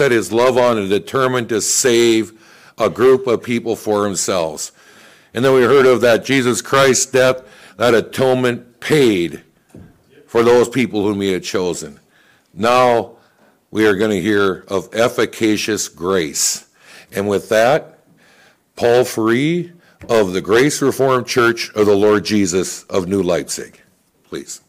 set his love on and determined to save a group of people for himself. And then we heard of that Jesus Christ's death, that atonement paid for those people whom he had chosen. Now we are going to hear of efficacious grace. And with that, Paul Ferrie of the Grace Reformed Church of the Lord Jesus of New Leipzig. Please.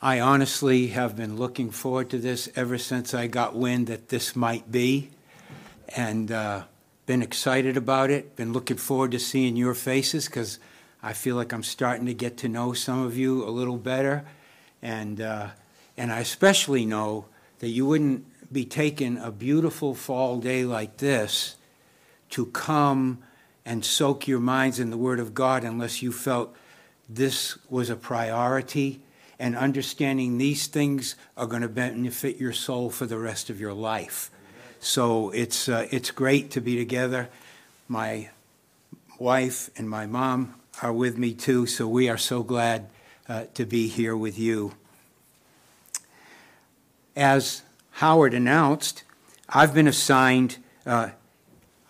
I honestly have been looking forward to this ever since I got wind that this might be, and uh, been excited about it. Been looking forward to seeing your faces because I feel like I'm starting to get to know some of you a little better, and uh, and I especially know that you wouldn't be taking a beautiful fall day like this to come and soak your minds in the Word of God unless you felt this was a priority and understanding these things are going to benefit your soul for the rest of your life. So it's, uh, it's great to be together. My wife and my mom are with me too, so we are so glad uh, to be here with you. As Howard announced, I've been assigned, uh,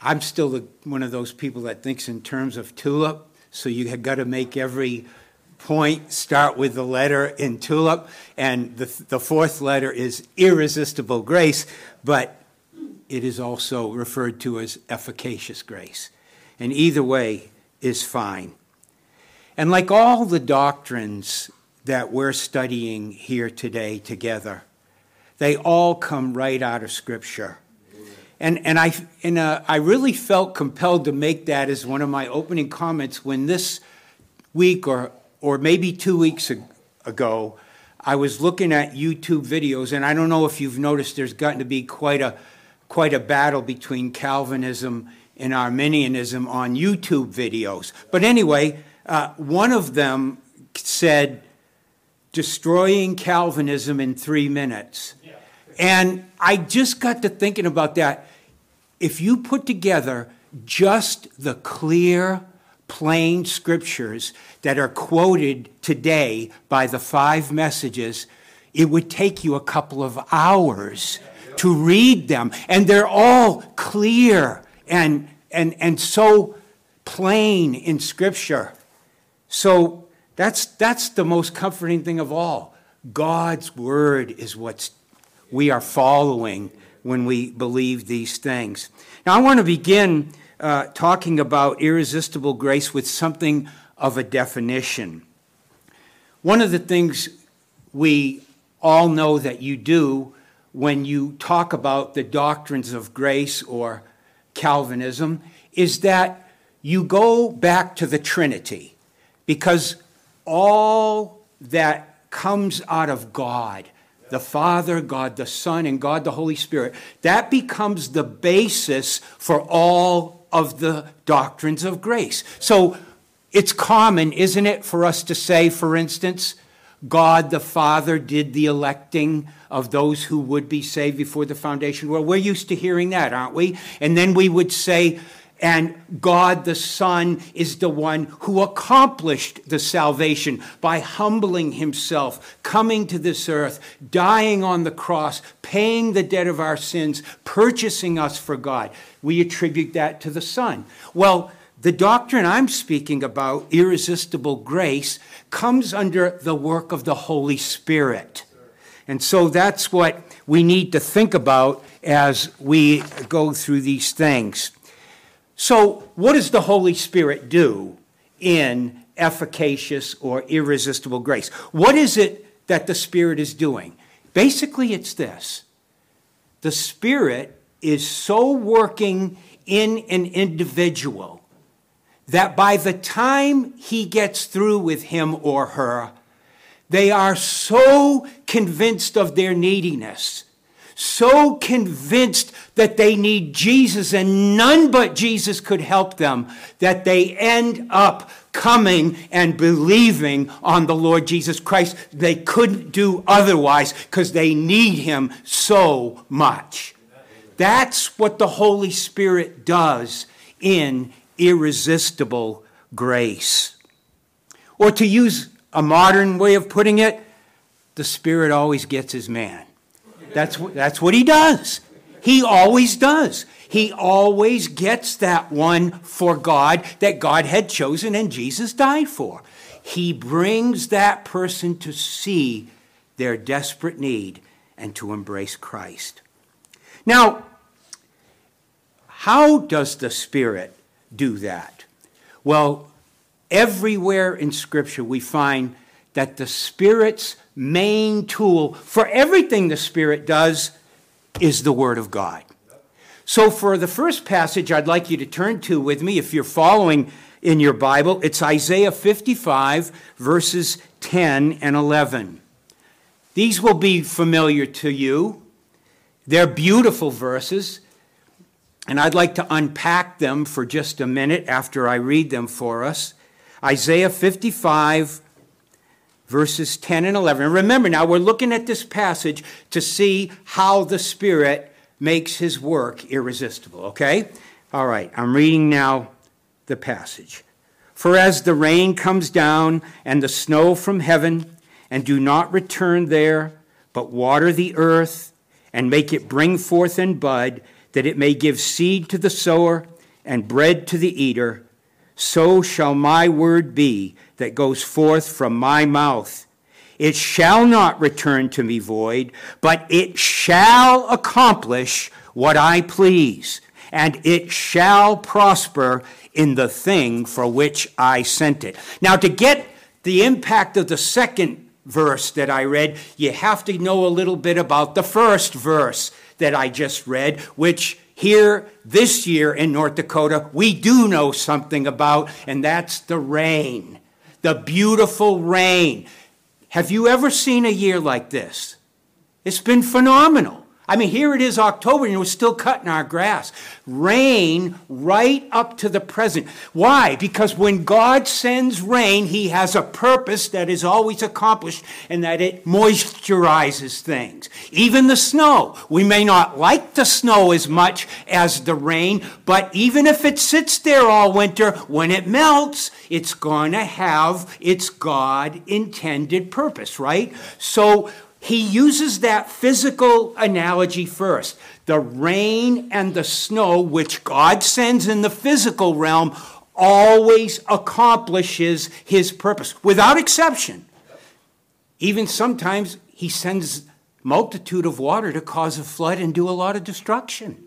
I'm still the, one of those people that thinks in terms of tulip, so you have got to make every point start with the letter in tulip, and the, the fourth letter is irresistible grace, but it is also referred to as efficacious grace. And either way is fine. And like all the doctrines that we're studying here today together, they all come right out of Scripture. And, and, I, and uh, I really felt compelled to make that as one of my opening comments when this week or or maybe two weeks ago, I was looking at YouTube videos, and I don't know if you've noticed there's gotten to be quite a, quite a battle between Calvinism and Arminianism on YouTube videos. But anyway, uh, one of them said, destroying Calvinism in three minutes. And I just got to thinking about that. If you put together just the clear, plain scriptures that are quoted today by the five messages, it would take you a couple of hours to read them. And they're all clear and, and, and so plain in Scripture. So that's, that's the most comforting thing of all. God's Word is what we are following when we believe these things. Now, I want to begin uh, talking about irresistible grace with something of a definition. One of the things we all know that you do when you talk about the doctrines of grace or Calvinism is that you go back to the Trinity because all that comes out of God, the Father, God the Son, and God the Holy Spirit, that becomes the basis for all of the doctrines of grace. So it's common, isn't it, for us to say, for instance, God the Father did the electing of those who would be saved before the foundation. Well, we're used to hearing that, aren't we? And then we would say, and God the Son is the one who accomplished the salvation by humbling himself, coming to this earth, dying on the cross, paying the debt of our sins, purchasing us for God. We attribute that to the Son. Well, the doctrine I'm speaking about, irresistible grace, comes under the work of the Holy Spirit. And so that's what we need to think about as we go through these things. So, what does the Holy Spirit do in efficacious or irresistible grace? What is it that the Spirit is doing? Basically, it's this the Spirit is so working in an individual that by the time he gets through with him or her, they are so convinced of their neediness, so convinced that they need Jesus and none but Jesus could help them, that they end up coming and believing on the Lord Jesus Christ. They couldn't do otherwise because they need him so much. That's what the Holy Spirit does in irresistible grace. Or to use a modern way of putting it, the Spirit always gets his man. That's, that's what he does. He always does. He always gets that one for God that God had chosen and Jesus died for. He brings that person to see their desperate need and to embrace Christ. Now, how does the Spirit do that? Well, everywhere in Scripture we find that the Spirit's main tool for everything the Spirit does is the Word of God. So, for the first passage I'd like you to turn to with me, if you're following in your Bible, it's Isaiah 55, verses 10 and 11. These will be familiar to you. They're beautiful verses, and I'd like to unpack them for just a minute after I read them for us. Isaiah 55, verses 10 and 11. And remember now, we're looking at this passage to see how the Spirit makes his work irresistible, okay? All right, I'm reading now the passage. For as the rain comes down and the snow from heaven, and do not return there, but water the earth and make it bring forth and bud, that it may give seed to the sower and bread to the eater, so shall my word be that goes forth from my mouth. It shall not return to me void, but it shall accomplish what I please, and it shall prosper in the thing for which I sent it. Now, to get the impact of the second verse that I read, you have to know a little bit about the first verse that I just read, which here this year in North Dakota, we do know something about, and that's the rain, the beautiful rain. Have you ever seen a year like this? It's been phenomenal. I mean, here it is October and we're still cutting our grass. Rain right up to the present. Why? Because when God sends rain, He has a purpose that is always accomplished and that it moisturizes things. Even the snow. We may not like the snow as much as the rain, but even if it sits there all winter, when it melts, it's going to have its God intended purpose, right? So, he uses that physical analogy first. The rain and the snow, which God sends in the physical realm, always accomplishes his purpose, without exception. Even sometimes he sends multitude of water to cause a flood and do a lot of destruction.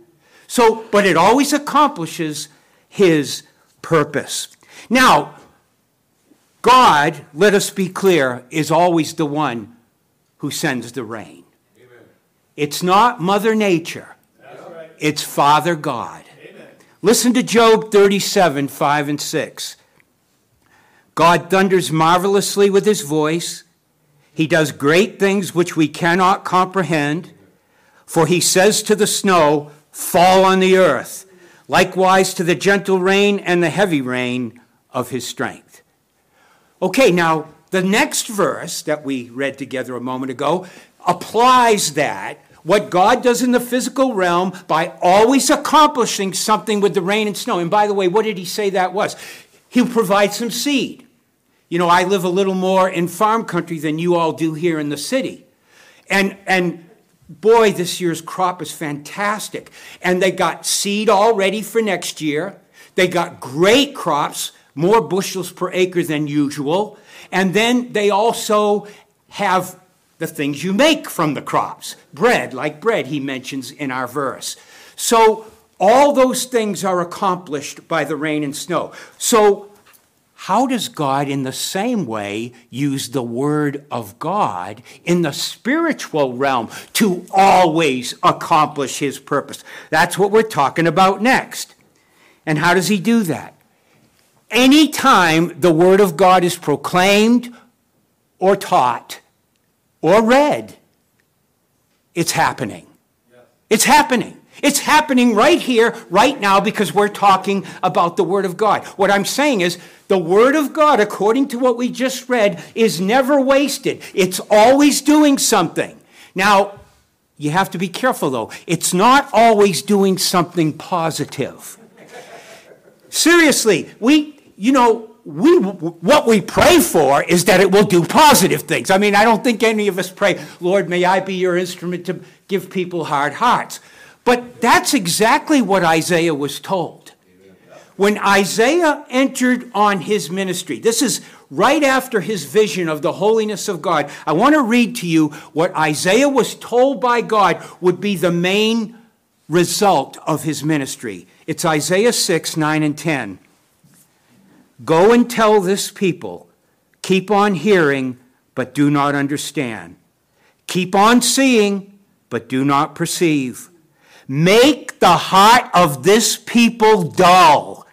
So, but it always accomplishes his purpose. Now, God, let us be clear, is always the one who sends the rain. Amen. It's not Mother Nature, right. it's Father God. Amen. Listen to Job 37 5 and 6. God thunders marvelously with his voice. He does great things which we cannot comprehend. For he says to the snow, Fall on the earth, likewise to the gentle rain and the heavy rain of his strength. Okay, now the next verse that we read together a moment ago applies that, what God does in the physical realm, by always accomplishing something with the rain and snow. And by the way, what did he say that was? He'll provide some seed. You know, I live a little more in farm country than you all do here in the city. And, and boy, this year's crop is fantastic. And they got seed all ready for next year. They got great crops, more bushels per acre than usual. And then they also have the things you make from the crops. Bread, like bread, he mentions in our verse. So all those things are accomplished by the rain and snow. So, how does God, in the same way, use the Word of God in the spiritual realm to always accomplish His purpose? That's what we're talking about next. And how does He do that? Anytime the Word of God is proclaimed or taught or read, it's happening. It's happening. It's happening right here, right now, because we're talking about the Word of God. What I'm saying is, the Word of God, according to what we just read, is never wasted. It's always doing something. Now, you have to be careful though. It's not always doing something positive. Seriously, we, you know, we, what we pray for is that it will do positive things. I mean, I don't think any of us pray, Lord, may I be your instrument to give people hard hearts. But that's exactly what Isaiah was told. When Isaiah entered on his ministry, this is right after his vision of the holiness of God. I want to read to you what Isaiah was told by God would be the main result of his ministry. It's Isaiah 6, 9, and 10. Go and tell this people, keep on hearing, but do not understand. Keep on seeing, but do not perceive. Make the heart of this people dull,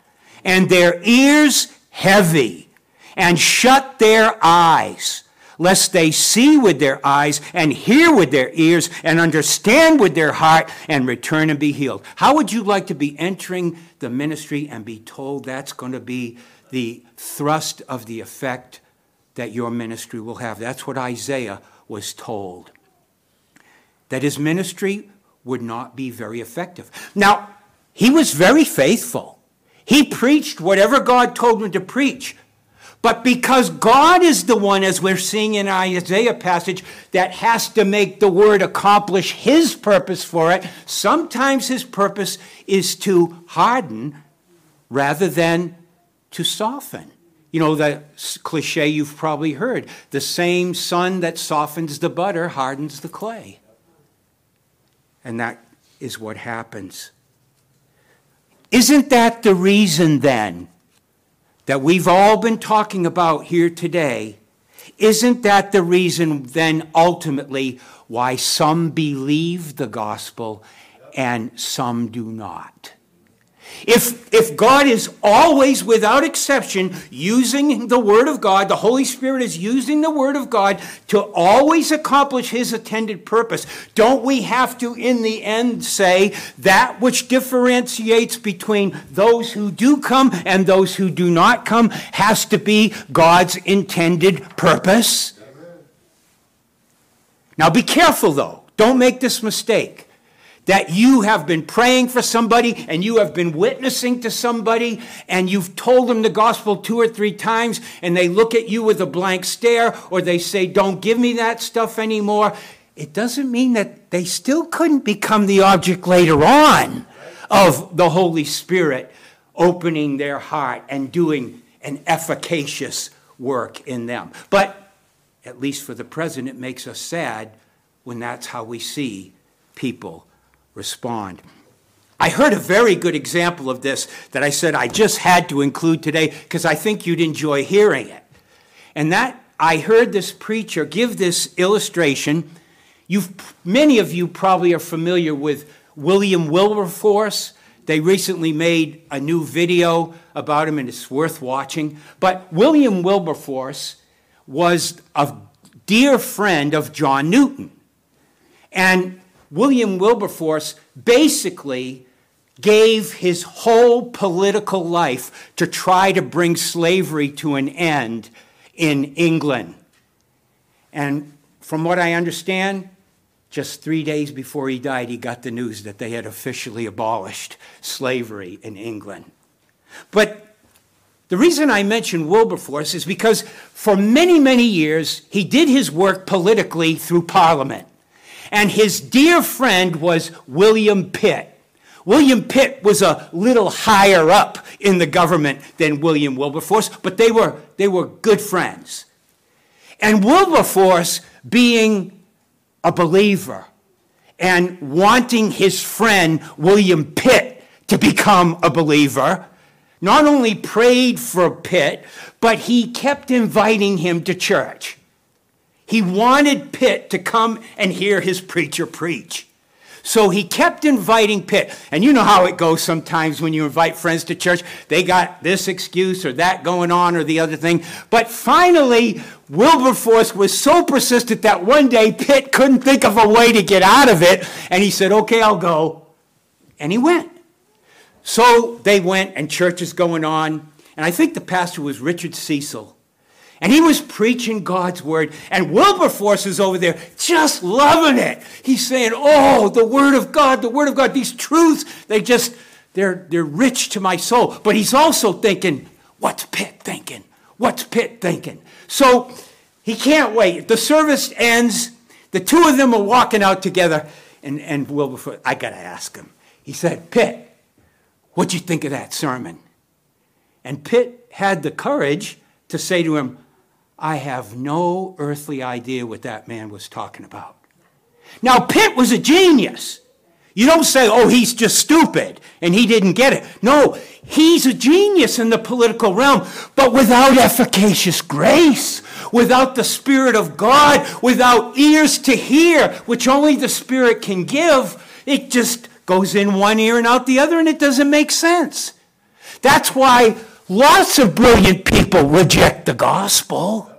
and their ears heavy, and shut their eyes, lest they see with their eyes, and hear with their ears, and understand with their heart, and return and be healed. How would you like to be entering the ministry and be told that's going to be the thrust of the effect that your ministry will have. That's what Isaiah was told. That his ministry would not be very effective. Now, he was very faithful. He preached whatever God told him to preach. But because God is the one, as we're seeing in Isaiah passage, that has to make the word accomplish his purpose for it, sometimes his purpose is to harden rather than to soften. You know, the cliche you've probably heard the same sun that softens the butter hardens the clay. And that is what happens. Isn't that the reason then that we've all been talking about here today? Isn't that the reason then ultimately why some believe the gospel and some do not? If, if God is always, without exception, using the Word of God, the Holy Spirit is using the Word of God to always accomplish His intended purpose, don't we have to, in the end, say that which differentiates between those who do come and those who do not come has to be God's intended purpose? Now be careful, though. Don't make this mistake that you have been praying for somebody and you have been witnessing to somebody and you've told them the gospel two or three times and they look at you with a blank stare or they say, Don't give me that stuff anymore. It doesn't mean that they still couldn't become the object later on of the Holy Spirit opening their heart and doing an efficacious work in them. But at least for the present, it makes us sad when that's how we see people respond. I heard a very good example of this that I said I just had to include today because I think you'd enjoy hearing it. And that I heard this preacher give this illustration. You've, many of you probably are familiar with William Wilberforce. They recently made a new video about him and it's worth watching. But William Wilberforce was a dear friend of John Newton. And William Wilberforce basically gave his whole political life to try to bring slavery to an end in England. And from what I understand, just three days before he died, he got the news that they had officially abolished slavery in England. But the reason I mention Wilberforce is because for many, many years, he did his work politically through Parliament and his dear friend was William Pitt. William Pitt was a little higher up in the government than William Wilberforce, but they were, they were good friends. And Wilberforce, being a believer and wanting his friend William Pitt to become a believer, not only prayed for Pitt, but he kept inviting him to church. He wanted Pitt to come and hear his preacher preach. So he kept inviting Pitt. And you know how it goes sometimes when you invite friends to church. They got this excuse or that going on or the other thing. But finally, Wilberforce was so persistent that one day Pitt couldn't think of a way to get out of it. And he said, Okay, I'll go. And he went. So they went, and church is going on. And I think the pastor was Richard Cecil. And he was preaching God's word. And Wilberforce is over there just loving it. He's saying, Oh, the word of God, the word of God, these truths, they just, they're, they're rich to my soul. But he's also thinking, What's Pitt thinking? What's Pitt thinking? So he can't wait. The service ends. The two of them are walking out together. And, and Wilberforce, I got to ask him. He said, Pitt, what'd you think of that sermon? And Pitt had the courage to say to him, I have no earthly idea what that man was talking about. Now, Pitt was a genius. You don't say, oh, he's just stupid and he didn't get it. No, he's a genius in the political realm, but without efficacious grace, without the Spirit of God, without ears to hear, which only the Spirit can give, it just goes in one ear and out the other and it doesn't make sense. That's why Lots of brilliant people reject the gospel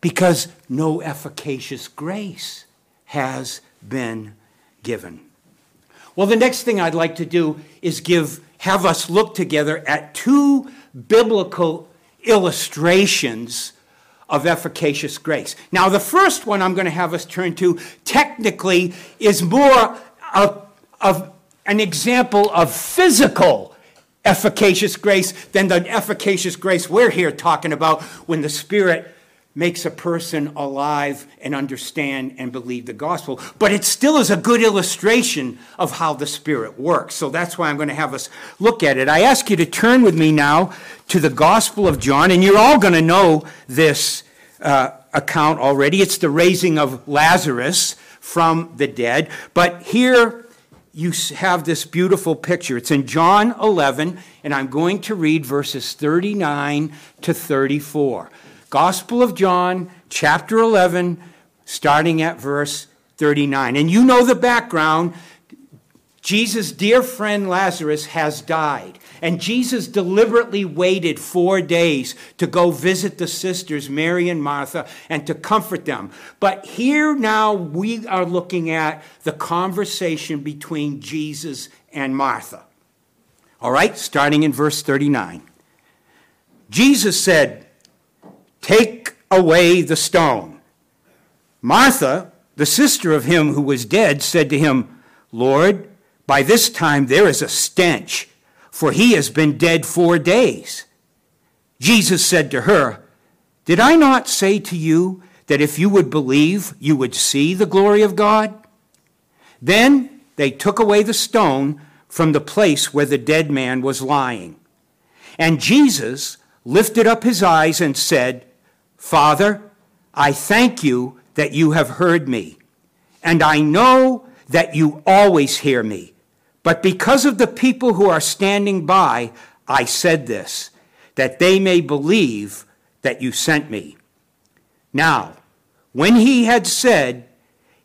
because no efficacious grace has been given. Well, the next thing I'd like to do is give have us look together at two biblical illustrations of efficacious grace. Now, the first one I'm going to have us turn to technically is more of, of an example of physical efficacious grace than the efficacious grace we're here talking about when the Spirit makes a person alive and understand and believe the gospel. But it still is a good illustration of how the Spirit works. So that's why I'm going to have us look at it. I ask you to turn with me now to the Gospel of John, and you're all going to know this uh, account already. It's the raising of Lazarus from the dead. But here, you have this beautiful picture. It's in John 11, and I'm going to read verses 39 to 34. Gospel of John, chapter 11, starting at verse 39. And you know the background. Jesus' dear friend Lazarus has died. And Jesus deliberately waited four days to go visit the sisters, Mary and Martha, and to comfort them. But here now we are looking at the conversation between Jesus and Martha. All right, starting in verse 39. Jesus said, Take away the stone. Martha, the sister of him who was dead, said to him, Lord, by this time there is a stench for he has been dead four days. Jesus said to her, Did I not say to you that if you would believe, you would see the glory of God? Then they took away the stone from the place where the dead man was lying. And Jesus lifted up his eyes and said, Father, I thank you that you have heard me, and I know that you always hear me. But because of the people who are standing by, I said this, that they may believe that you sent me. Now, when he had said,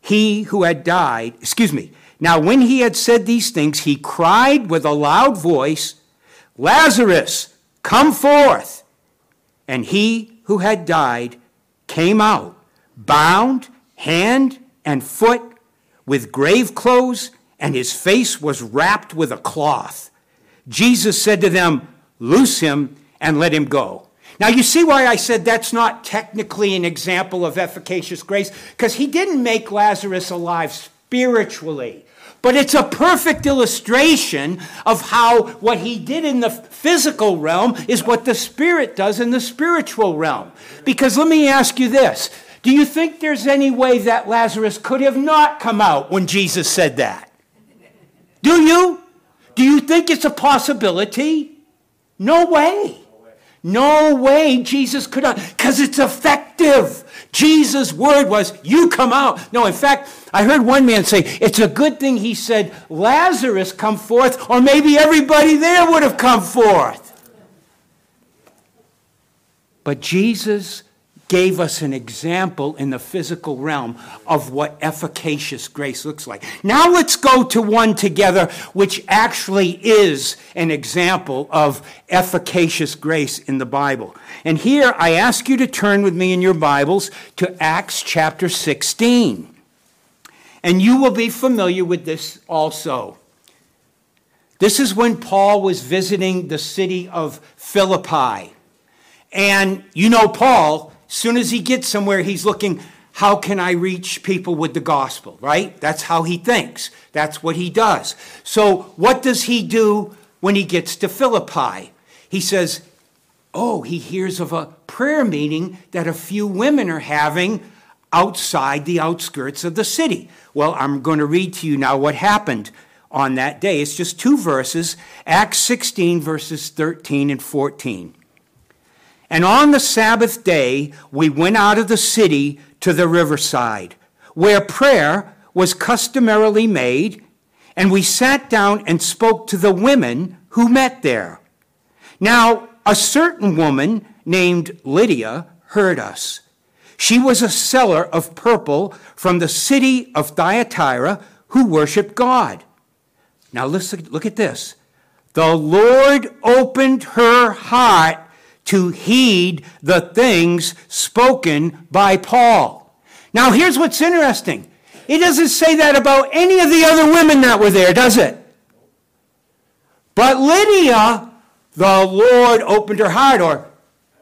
he who had died, excuse me, now when he had said these things, he cried with a loud voice, Lazarus, come forth. And he who had died came out, bound hand and foot with grave clothes and his face was wrapped with a cloth. Jesus said to them, Loose him and let him go. Now, you see why I said that's not technically an example of efficacious grace? Because he didn't make Lazarus alive spiritually. But it's a perfect illustration of how what he did in the physical realm is what the Spirit does in the spiritual realm. Because let me ask you this Do you think there's any way that Lazarus could have not come out when Jesus said that? Do you? Do you think it's a possibility? No way. No way Jesus could not, because it's effective. Jesus' word was, You come out. No, in fact, I heard one man say, It's a good thing he said, Lazarus come forth, or maybe everybody there would have come forth. But Jesus gave us an example in the physical realm of what efficacious grace looks like. Now let's go to one together, which actually is an example of efficacious grace in the Bible. And here I ask you to turn with me in your Bibles to Acts chapter 16. And you will be familiar with this also. This is when Paul was visiting the city of Philippi. And you know Paul, soon as he gets somewhere, he's looking, how can I reach people with the gospel, right? That's how he thinks. That's what he does. So, what does he do when he gets to Philippi? He says, Oh, he hears of a prayer meeting that a few women are having outside the outskirts of the city. Well, I'm going to read to you now what happened on that day. It's just two verses Acts 16, verses 13 and 14. And on the Sabbath day, we went out of the city to the riverside, where prayer was customarily made, and we sat down and spoke to the women who met there. Now, a certain woman named Lydia heard us. She was a seller of purple from the city of Thyatira who worshiped God. Now, listen, look at this. The Lord opened her heart to heed the things spoken by Paul. Now, here's what's interesting it doesn't say that about any of the other women that were there, does it? But Lydia, the Lord opened her heart, or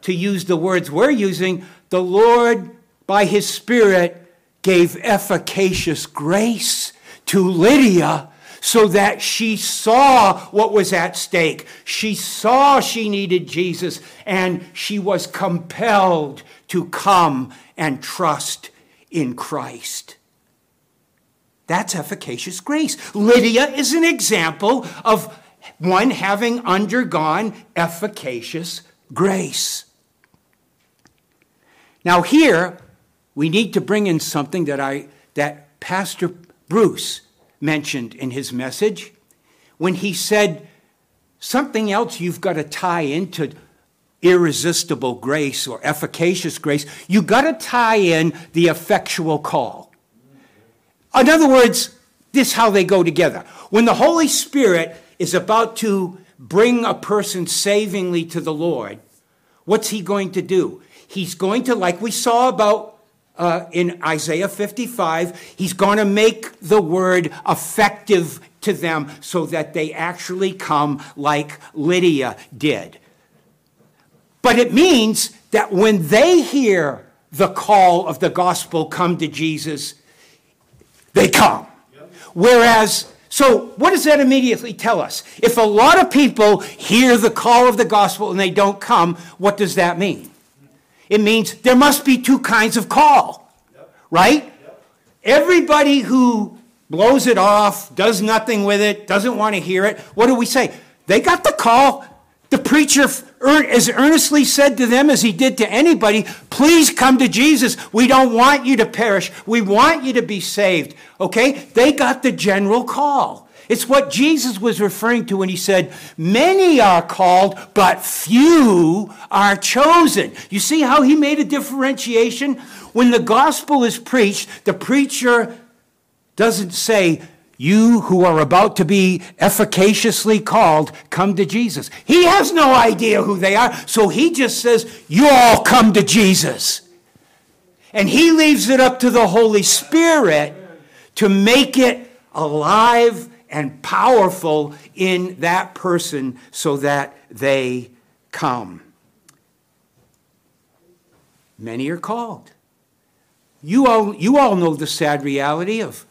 to use the words we're using, the Lord, by his Spirit, gave efficacious grace to Lydia so that she saw what was at stake. She saw she needed Jesus, and she was compelled to come and trust in Christ. That's efficacious grace. Lydia is an example of one having undergone efficacious grace. Now, here, we need to bring in something that, I, that Pastor Bruce mentioned in his message when he said something else you've got to tie into irresistible grace or efficacious grace. You've got to tie in the effectual call. In other words, this is how they go together. When the Holy Spirit is about to bring a person savingly to the Lord, what's he going to do? He's going to, like we saw about uh, in Isaiah 55, he's going to make the word effective to them so that they actually come like Lydia did. But it means that when they hear the call of the gospel come to Jesus, they come. Whereas, so what does that immediately tell us? If a lot of people hear the call of the gospel and they don't come, what does that mean? It means there must be two kinds of call, right? Everybody who blows it off, does nothing with it, doesn't want to hear it, what do we say? They got the call. The preacher as earnestly said to them as he did to anybody, please come to Jesus. We don't want you to perish. We want you to be saved. Okay? They got the general call. It's what Jesus was referring to when he said, Many are called, but few are chosen. You see how he made a differentiation? When the gospel is preached, the preacher doesn't say, You who are about to be efficaciously called, come to Jesus. He has no idea who they are, so he just says, You all come to Jesus. And he leaves it up to the Holy Spirit to make it alive and powerful in that person so that they come. Many are called. You all, you all know the sad reality of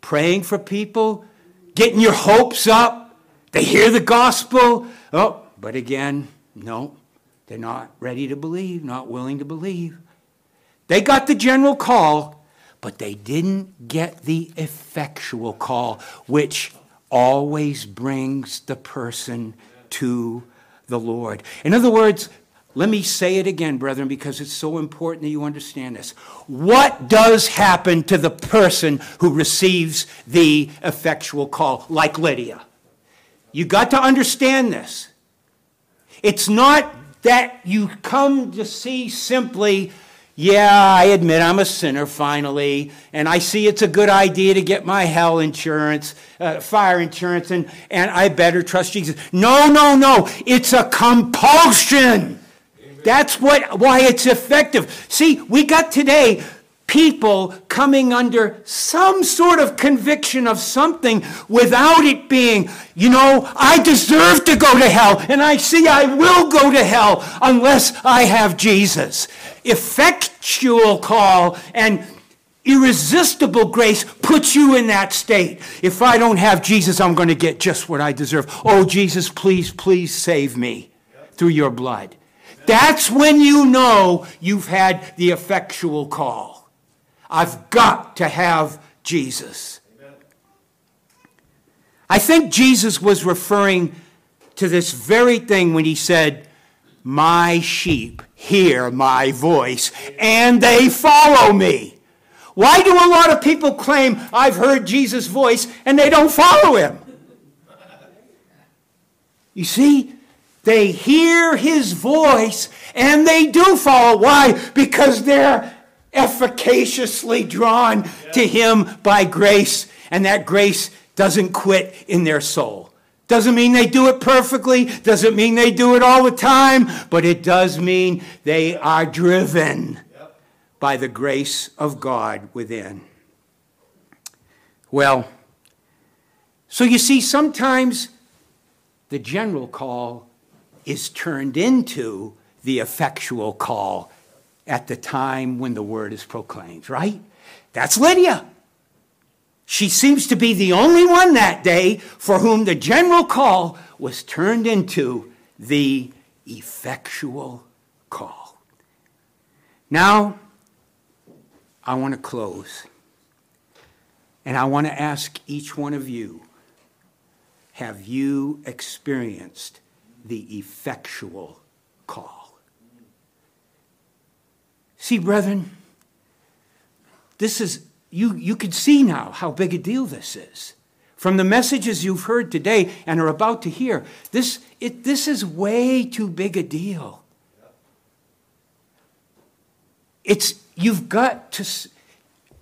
praying for people, getting your hopes up. They hear the gospel. Oh, but again, no, they're not ready to believe, not willing to believe. They got the general call, but they didn't get the effectual call, which always brings the person to the Lord. In other words, let me say it again, brethren, because it's so important that you understand this. What does happen to the person who receives the effectual call, like Lydia? You got to understand this. It's not that you come to see simply yeah, I admit I'm a sinner finally, and I see it's a good idea to get my hell insurance, uh, fire insurance, and, and I better trust Jesus. No, no, no. It's a compulsion. That's what, why it's effective. See, we got today people coming under some sort of conviction of something without it being, you know, I deserve to go to hell, and I see I will go to hell unless I have Jesus. Effectual call and irresistible grace puts you in that state. If I don't have Jesus, I'm going to get just what I deserve. Oh, Jesus, please, please save me through your blood. That's when you know you've had the effectual call. I've got to have Jesus. I think Jesus was referring to this very thing when he said, My sheep hear my voice and they follow me. Why do a lot of people claim, I've heard Jesus' voice, and they don't follow him? You see, they hear his voice and they do follow. Why? Because they're efficaciously drawn to him by grace, and that grace doesn't quit in their soul. Doesn't mean they do it perfectly, doesn't mean they do it all the time, but it does mean they are driven by the grace of God within. Well, so you see, sometimes the general call is turned into the effectual call at the time when the word is proclaimed, right? That's Lydia. She seems to be the only one that day for whom the general call was turned into the effectual call. Now, I want to close. And I want to ask each one of you have you experienced the effectual call? See, brethren, this is, you, you can see now how big a deal this is. From the messages you've heard today and are about to hear, this, it, this is way too big a deal. It's, you've got to,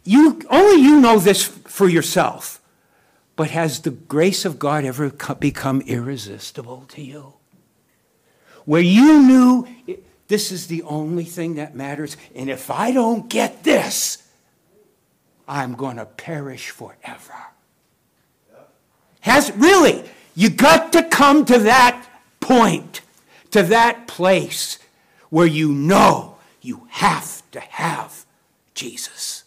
you, only you know this for yourself. But has the grace of God ever become irresistible to you? Where you knew this is the only thing that matters, and if I don't get this, I'm going to perish forever. Has really, you got to come to that point, to that place where you know you have to have Jesus.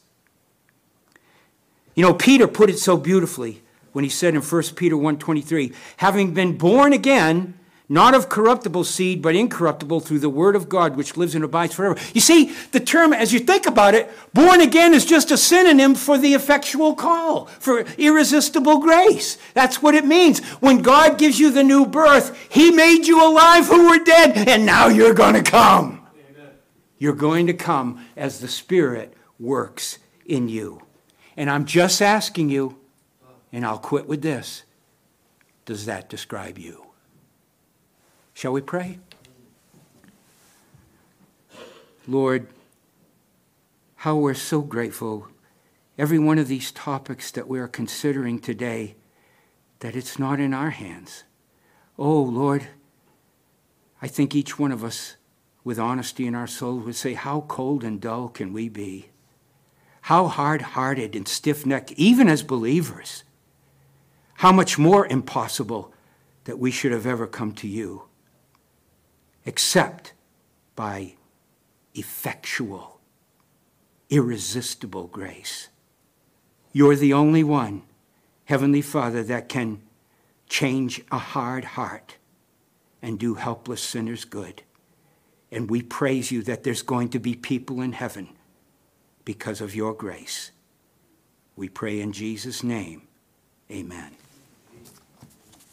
You know, Peter put it so beautifully when he said in 1 Peter 1:23, having been born again, not of corruptible seed, but incorruptible through the word of God, which lives and abides forever. You see, the term, as you think about it, born again is just a synonym for the effectual call, for irresistible grace. That's what it means. When God gives you the new birth, He made you alive who were dead, and now you're going to come. Amen. You're going to come as the Spirit works in you. And I'm just asking you, and I'll quit with this does that describe you? Shall we pray? Lord, how we're so grateful, every one of these topics that we are considering today, that it's not in our hands. Oh, Lord, I think each one of us, with honesty in our soul, would say, How cold and dull can we be? How hard hearted and stiff necked, even as believers. How much more impossible that we should have ever come to you, except by effectual, irresistible grace. You're the only one, Heavenly Father, that can change a hard heart and do helpless sinners good. And we praise you that there's going to be people in heaven because of your grace. We pray in Jesus' name. Amen.